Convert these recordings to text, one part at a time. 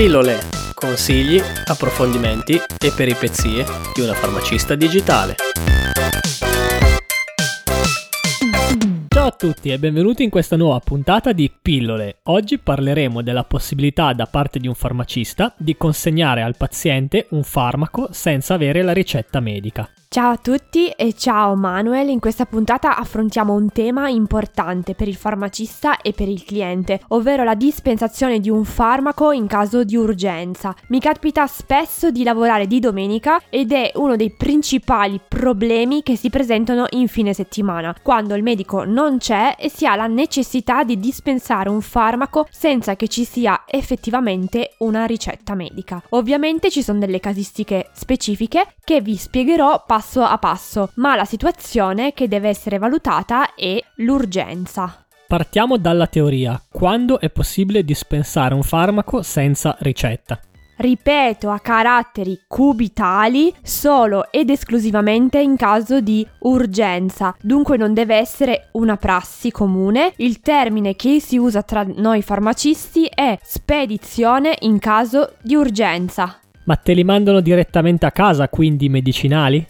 Pillole, consigli, approfondimenti e peripezie di una farmacista digitale. Ciao a tutti e benvenuti in questa nuova puntata di Pillole. Oggi parleremo della possibilità da parte di un farmacista di consegnare al paziente un farmaco senza avere la ricetta medica. Ciao a tutti e ciao Manuel, in questa puntata affrontiamo un tema importante per il farmacista e per il cliente, ovvero la dispensazione di un farmaco in caso di urgenza. Mi capita spesso di lavorare di domenica ed è uno dei principali problemi che si presentano in fine settimana, quando il medico non c'è e si ha la necessità di dispensare un farmaco senza che ci sia effettivamente una ricetta medica. Ovviamente ci sono delle casistiche specifiche che vi spiegherò passo a passo, ma la situazione che deve essere valutata è l'urgenza. Partiamo dalla teoria. Quando è possibile dispensare un farmaco senza ricetta? ripeto, a caratteri cubitali solo ed esclusivamente in caso di urgenza. Dunque non deve essere una prassi comune. Il termine che si usa tra noi farmacisti è spedizione in caso di urgenza. Ma te li mandano direttamente a casa, quindi medicinali?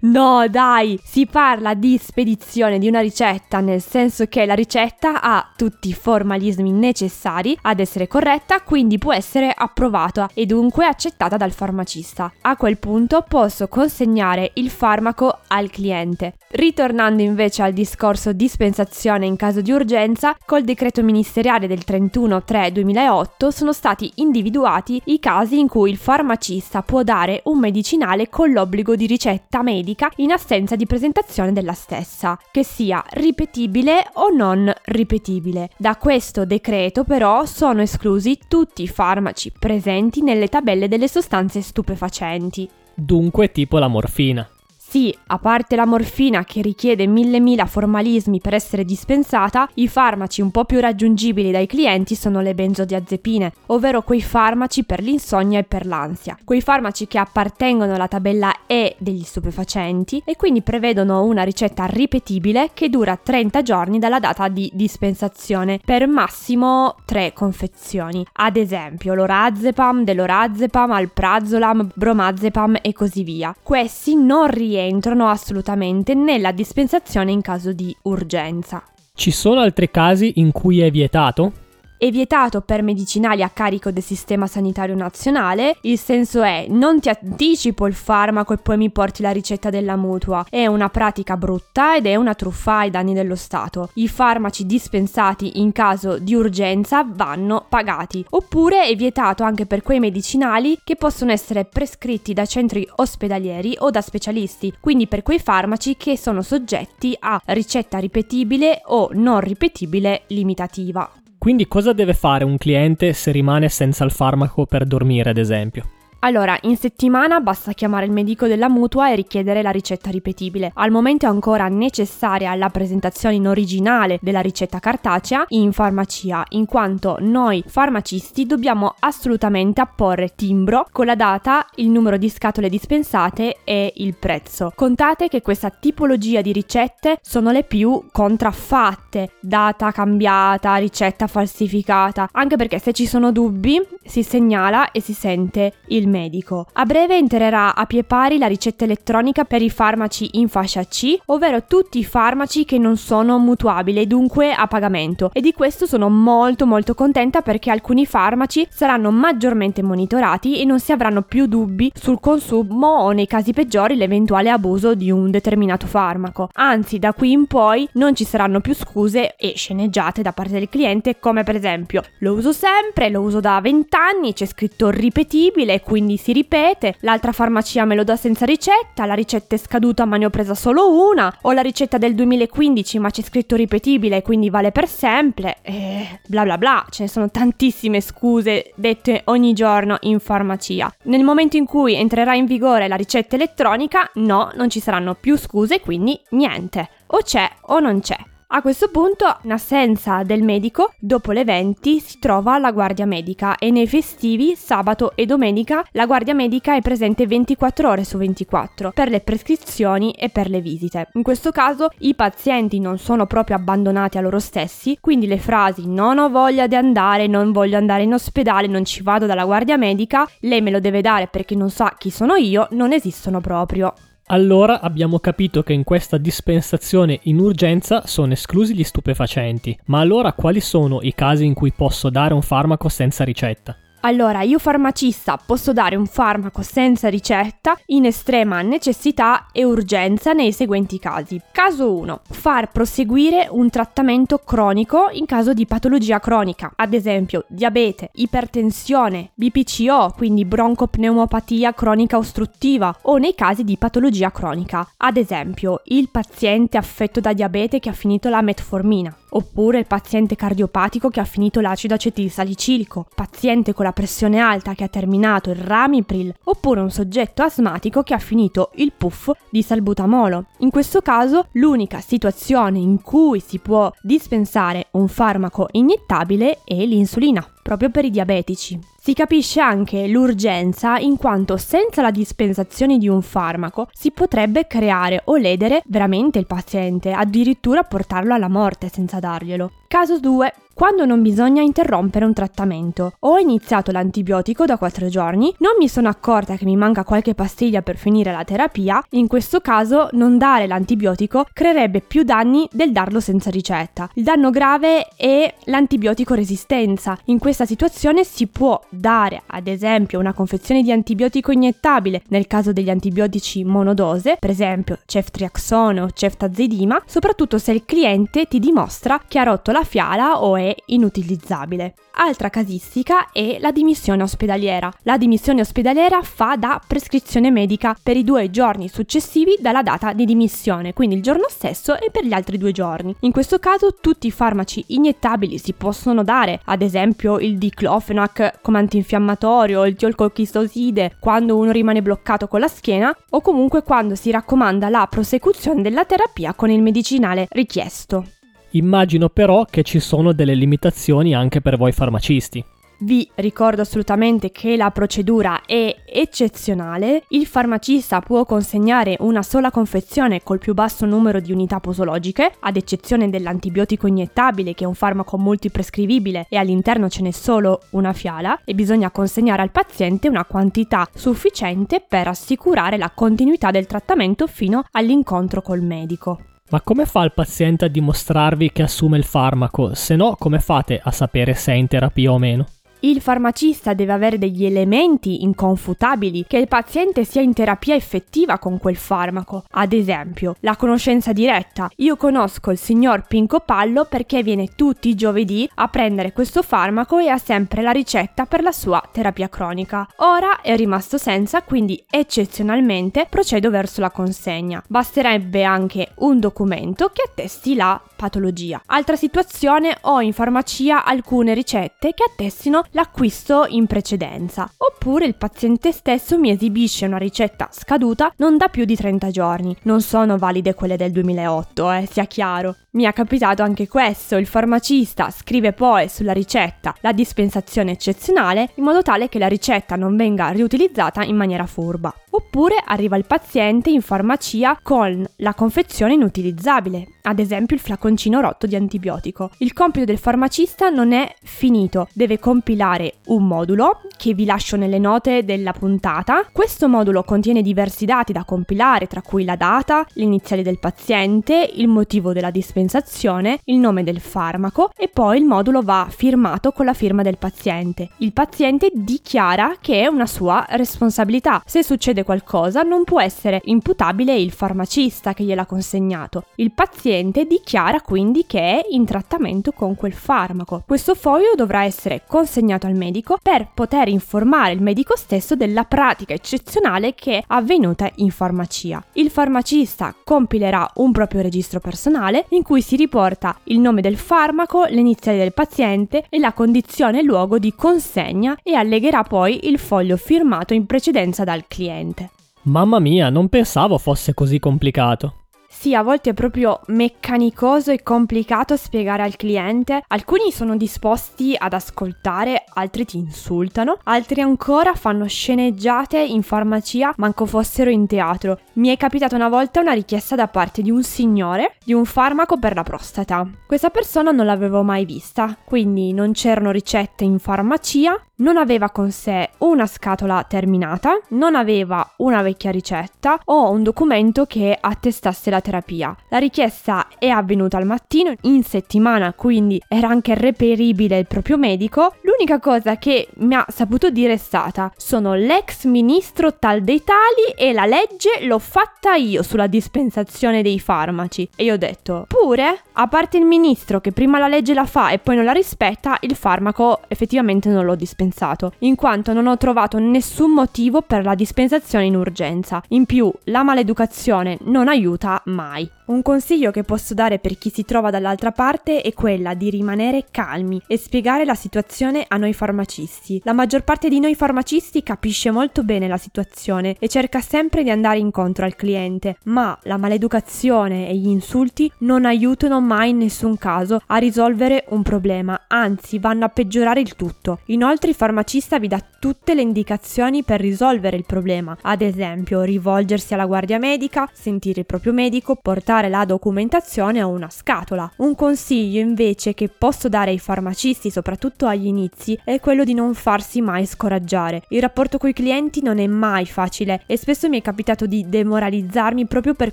No, dai, si parla di spedizione di una ricetta, nel senso che la ricetta ha tutti i formalismi necessari ad essere corretta, quindi può essere approvata e dunque accettata dal farmacista. A quel punto posso consegnare il farmaco al cliente. Ritornando invece al discorso dispensazione in caso di urgenza, col decreto ministeriale del 31-3-2008 sono stati individuati i casi in cui il farmacista può dare un medicinale con l'obbligo di ricetta medica in assenza di presentazione della stessa, che sia ripetibile o non ripetibile. Da questo decreto però sono esclusi tutti i farmaci presenti nelle tabelle delle sostanze stupefacenti. Dunque tipo la morfina. Sì, a parte la morfina che richiede mille mila formalismi per essere dispensata, i farmaci un po' più raggiungibili dai clienti sono le benzodiazepine, ovvero quei farmaci per l'insonnia e per l'ansia. Quei farmaci che appartengono alla tabella E degli stupefacenti e quindi prevedono una ricetta ripetibile che dura 30 giorni dalla data di dispensazione, per massimo 3 confezioni. Ad esempio, l'orazepam, delorazepam, alprazolam, bromazepam e così via. Questi non rientrano rientrano assolutamente nella dispensazione in caso di urgenza. Ci sono altri casi in cui è vietato? È vietato per medicinali a carico del sistema sanitario nazionale, il senso è non ti anticipo il farmaco e poi mi porti la ricetta della mutua. È una pratica brutta ed è una truffa ai danni dello Stato. I farmaci dispensati in caso di urgenza vanno pagati. Oppure è vietato anche per quei medicinali che possono essere prescritti da centri ospedalieri o da specialisti, quindi per quei farmaci che sono soggetti a ricetta ripetibile o non ripetibile limitativa. Quindi cosa deve fare un cliente se rimane senza il farmaco per dormire, ad esempio? Allora, in settimana basta chiamare il medico della mutua e richiedere la ricetta ripetibile. Al momento è ancora necessaria la presentazione in originale della ricetta cartacea in farmacia, in quanto noi farmacisti dobbiamo assolutamente apporre timbro con la data, il numero di scatole dispensate e il prezzo. Contate che questa tipologia di ricette sono le più contraffatte, data cambiata, ricetta falsificata, anche perché se ci sono dubbi si segnala e si sente il medico. A breve entrerà a pie pari la ricetta elettronica per i farmaci in fascia C, ovvero tutti i farmaci che non sono mutuabili e dunque a pagamento. E di questo sono molto molto contenta perché alcuni farmaci saranno maggiormente monitorati e non si avranno più dubbi sul consumo o nei casi peggiori l'eventuale abuso di un determinato farmaco. Anzi, da qui in poi non ci saranno più scuse e sceneggiate da parte del cliente come per esempio lo uso sempre, lo uso da 20 anni, c'è scritto ripetibile, quindi si ripete, l'altra farmacia me lo dà senza ricetta, la ricetta è scaduta ma ne ho presa solo una, o la ricetta del 2015 ma c'è scritto ripetibile quindi vale per sempre, e bla bla bla, ce ne sono tantissime scuse dette ogni giorno in farmacia. Nel momento in cui entrerà in vigore la ricetta elettronica, no, non ci saranno più scuse, quindi niente, o c'è o non c'è. A questo punto, in assenza del medico, dopo le 20 si trova la guardia medica e nei festivi, sabato e domenica, la guardia medica è presente 24 ore su 24 per le prescrizioni e per le visite. In questo caso i pazienti non sono proprio abbandonati a loro stessi, quindi le frasi non ho voglia di andare, non voglio andare in ospedale, non ci vado dalla guardia medica, lei me lo deve dare perché non sa chi sono io, non esistono proprio. Allora abbiamo capito che in questa dispensazione in urgenza sono esclusi gli stupefacenti, ma allora quali sono i casi in cui posso dare un farmaco senza ricetta? Allora, io farmacista posso dare un farmaco senza ricetta in estrema necessità e urgenza nei seguenti casi. Caso 1. Far proseguire un trattamento cronico in caso di patologia cronica, ad esempio diabete, ipertensione, BPCO, quindi broncopneumopatia cronica ostruttiva o nei casi di patologia cronica, ad esempio il paziente affetto da diabete che ha finito la metformina oppure il paziente cardiopatico che ha finito l'acido acetilsalicilico, paziente con la pressione alta che ha terminato il Ramipril, oppure un soggetto asmatico che ha finito il puff di salbutamolo. In questo caso l'unica situazione in cui si può dispensare un farmaco iniettabile è l'insulina, proprio per i diabetici. Si capisce anche l'urgenza in quanto senza la dispensazione di un farmaco si potrebbe creare o ledere veramente il paziente, addirittura portarlo alla morte senza darglielo. Caso 2 quando non bisogna interrompere un trattamento. Ho iniziato l'antibiotico da 4 giorni, non mi sono accorta che mi manca qualche pastiglia per finire la terapia, in questo caso non dare l'antibiotico creerebbe più danni del darlo senza ricetta. Il danno grave è l'antibiotico resistenza. In questa situazione si può dare ad esempio una confezione di antibiotico iniettabile nel caso degli antibiotici monodose, per esempio ceftriaxone o ceftazidima, soprattutto se il cliente ti dimostra che ha rotto la fiala o è inutilizzabile. Altra casistica è la dimissione ospedaliera. La dimissione ospedaliera fa da prescrizione medica per i due giorni successivi dalla data di dimissione, quindi il giorno stesso e per gli altri due giorni. In questo caso tutti i farmaci iniettabili si possono dare, ad esempio il diclofenac come antinfiammatorio, il tiolcocistoside quando uno rimane bloccato con la schiena o comunque quando si raccomanda la prosecuzione della terapia con il medicinale richiesto. Immagino però che ci sono delle limitazioni anche per voi farmacisti. Vi ricordo assolutamente che la procedura è eccezionale, il farmacista può consegnare una sola confezione col più basso numero di unità posologiche, ad eccezione dell'antibiotico iniettabile che è un farmaco multiprescrivibile e all'interno ce n'è solo una fiala e bisogna consegnare al paziente una quantità sufficiente per assicurare la continuità del trattamento fino all'incontro col medico. Ma come fa il paziente a dimostrarvi che assume il farmaco? Se no, come fate a sapere se è in terapia o meno? Il farmacista deve avere degli elementi inconfutabili che il paziente sia in terapia effettiva con quel farmaco. Ad esempio, la conoscenza diretta. Io conosco il signor Pinco Pallo perché viene tutti i giovedì a prendere questo farmaco e ha sempre la ricetta per la sua terapia cronica. Ora è rimasto senza, quindi eccezionalmente procedo verso la consegna. Basterebbe anche un documento che attesti la patologia. Altra situazione, ho in farmacia alcune ricette che attestino l'acquisto in precedenza. Oppure il paziente stesso mi esibisce una ricetta scaduta non da più di 30 giorni. Non sono valide quelle del 2008, eh, sia chiaro. Mi è capitato anche questo, il farmacista scrive poi sulla ricetta la dispensazione eccezionale in modo tale che la ricetta non venga riutilizzata in maniera furba. Oppure arriva il paziente in farmacia con la confezione inutilizzabile, ad esempio il flaconcino rotto di antibiotico. Il compito del farmacista non è finito, deve compilare un modulo che vi lascio nelle note della puntata. Questo modulo contiene diversi dati da compilare, tra cui la data, l'iniziale del paziente, il motivo della dispensazione, il nome del farmaco e poi il modulo va firmato con la firma del paziente. Il paziente dichiara che è una sua responsabilità. Se succede qualcosa non può essere imputabile il farmacista che gliel'ha consegnato. Il paziente dichiara quindi che è in trattamento con quel farmaco. Questo foglio dovrà essere consegnato al medico per poter informare il medico stesso della pratica eccezionale che è avvenuta in farmacia. Il farmacista compilerà un proprio registro personale in cui si riporta il nome del farmaco, l'iniziale del paziente e la condizione e luogo di consegna e allegherà poi il foglio firmato in precedenza dal cliente. Mamma mia, non pensavo fosse così complicato. Sì, a volte è proprio meccanicoso e complicato spiegare al cliente. Alcuni sono disposti ad ascoltare, altri ti insultano, altri ancora fanno sceneggiate in farmacia manco fossero in teatro. Mi è capitata una volta una richiesta da parte di un signore di un farmaco per la prostata. Questa persona non l'avevo mai vista, quindi non c'erano ricette in farmacia, non aveva con sé una scatola terminata, non aveva una vecchia ricetta o un documento che attestasse la terapia. La richiesta è avvenuta al mattino, in settimana, quindi era anche reperibile il proprio medico. L'unica cosa che mi ha saputo dire è stata: sono l'ex ministro tal dei tali e la legge l'ho fatta io sulla dispensazione dei farmaci. E io ho detto: pure, a parte il ministro che prima la legge la fa e poi non la rispetta, il farmaco effettivamente non l'ho dispensato dispensato, in quanto non ho trovato nessun motivo per la dispensazione in urgenza. In più, la maleducazione non aiuta mai. Un consiglio che posso dare per chi si trova dall'altra parte è quella di rimanere calmi e spiegare la situazione a noi farmacisti. La maggior parte di noi farmacisti capisce molto bene la situazione e cerca sempre di andare incontro al cliente, ma la maleducazione e gli insulti non aiutano mai in nessun caso a risolvere un problema, anzi vanno a peggiorare il tutto. Inoltre il farmacista vi dà tutte le indicazioni per risolvere il problema, ad esempio rivolgersi alla guardia medica, sentire il proprio medico, portare portare la documentazione a una scatola. Un consiglio invece che posso dare ai farmacisti, soprattutto agli inizi, è quello di non farsi mai scoraggiare. Il rapporto con i clienti non è mai facile e spesso mi è capitato di demoralizzarmi proprio per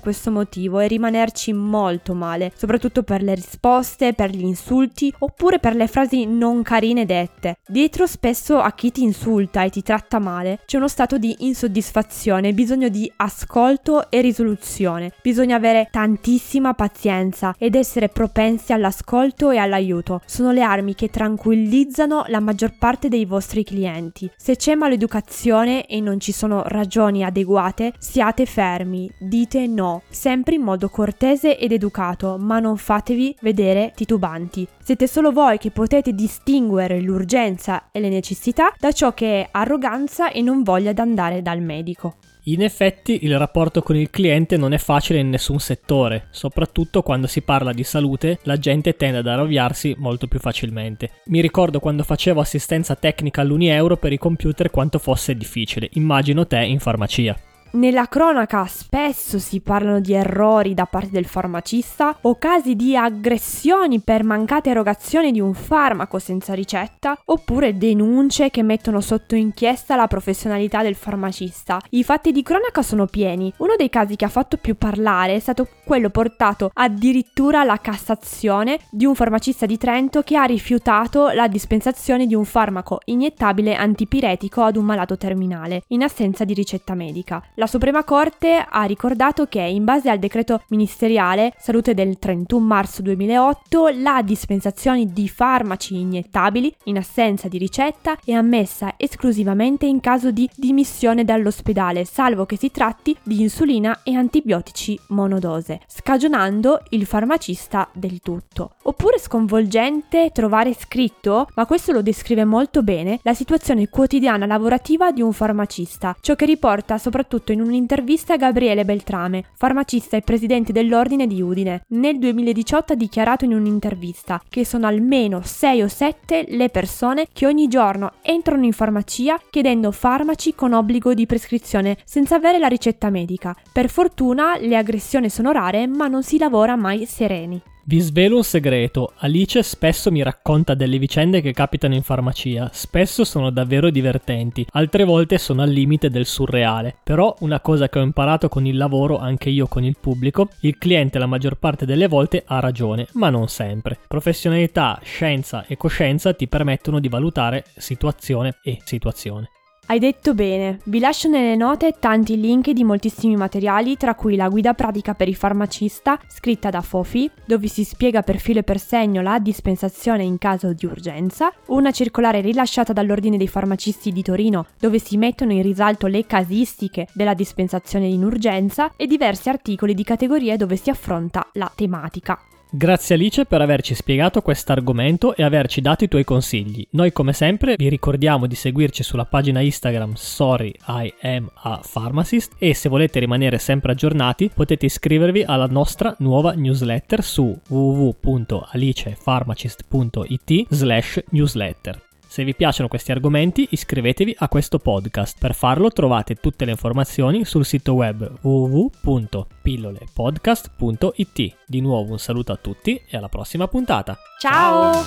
questo motivo e rimanerci molto male, soprattutto per le risposte, per gli insulti oppure per le frasi non carine dette. Dietro spesso a chi ti insulta e ti tratta male c'è uno stato di insoddisfazione, bisogno di ascolto e risoluzione. Bisogna avere tanti tantissima pazienza ed essere propensi all'ascolto e all'aiuto. Sono le armi che tranquillizzano la maggior parte dei vostri clienti. Se c'è maleducazione e non ci sono ragioni adeguate, siate fermi, dite no, sempre in modo cortese ed educato, ma non fatevi vedere titubanti. Siete solo voi che potete distinguere l'urgenza e le necessità da ciò che è arroganza e non voglia d'andare dal medico. In effetti il rapporto con il cliente non è facile in nessun settore, soprattutto quando si parla di salute la gente tende ad arrabbiarsi molto più facilmente. Mi ricordo quando facevo assistenza tecnica all'Unieuro per i computer quanto fosse difficile, immagino te in farmacia. Nella cronaca spesso si parlano di errori da parte del farmacista o casi di aggressioni per mancata erogazione di un farmaco senza ricetta oppure denunce che mettono sotto inchiesta la professionalità del farmacista. I fatti di cronaca sono pieni. Uno dei casi che ha fatto più parlare è stato quello portato addirittura alla Cassazione di un farmacista di Trento che ha rifiutato la dispensazione di un farmaco iniettabile antipiretico ad un malato terminale in assenza di ricetta medica. La Suprema Corte ha ricordato che in base al decreto ministeriale Salute del 31 marzo 2008 la dispensazione di farmaci iniettabili in assenza di ricetta è ammessa esclusivamente in caso di dimissione dall'ospedale, salvo che si tratti di insulina e antibiotici monodose, scagionando il farmacista del tutto. Oppure sconvolgente trovare scritto, ma questo lo descrive molto bene, la situazione quotidiana lavorativa di un farmacista, ciò che riporta soprattutto in un'intervista Gabriele Beltrame, farmacista e presidente dell'Ordine di Udine. Nel 2018 ha dichiarato in un'intervista che sono almeno 6 o 7 le persone che ogni giorno entrano in farmacia chiedendo farmaci con obbligo di prescrizione senza avere la ricetta medica. Per fortuna le aggressioni sono rare ma non si lavora mai sereni. Vi svelo un segreto, Alice spesso mi racconta delle vicende che capitano in farmacia, spesso sono davvero divertenti, altre volte sono al limite del surreale, però una cosa che ho imparato con il lavoro, anche io con il pubblico, il cliente la maggior parte delle volte ha ragione, ma non sempre. Professionalità, scienza e coscienza ti permettono di valutare situazione e situazione. Hai detto bene, vi lascio nelle note tanti link di moltissimi materiali, tra cui la guida pratica per il farmacista, scritta da Fofi, dove si spiega per filo e per segno la dispensazione in caso di urgenza, una circolare rilasciata dall'Ordine dei farmacisti di Torino, dove si mettono in risalto le casistiche della dispensazione in urgenza, e diversi articoli di categorie dove si affronta la tematica. Grazie Alice per averci spiegato questo argomento e averci dato i tuoi consigli. Noi come sempre vi ricordiamo di seguirci sulla pagina Instagram Sorry I am a Pharmacist e se volete rimanere sempre aggiornati potete iscrivervi alla nostra nuova newsletter su www.alicepharmacist.it slash newsletter. Se vi piacciono questi argomenti iscrivetevi a questo podcast. Per farlo trovate tutte le informazioni sul sito web www.pillolepodcast.it. Di nuovo un saluto a tutti e alla prossima puntata. Ciao.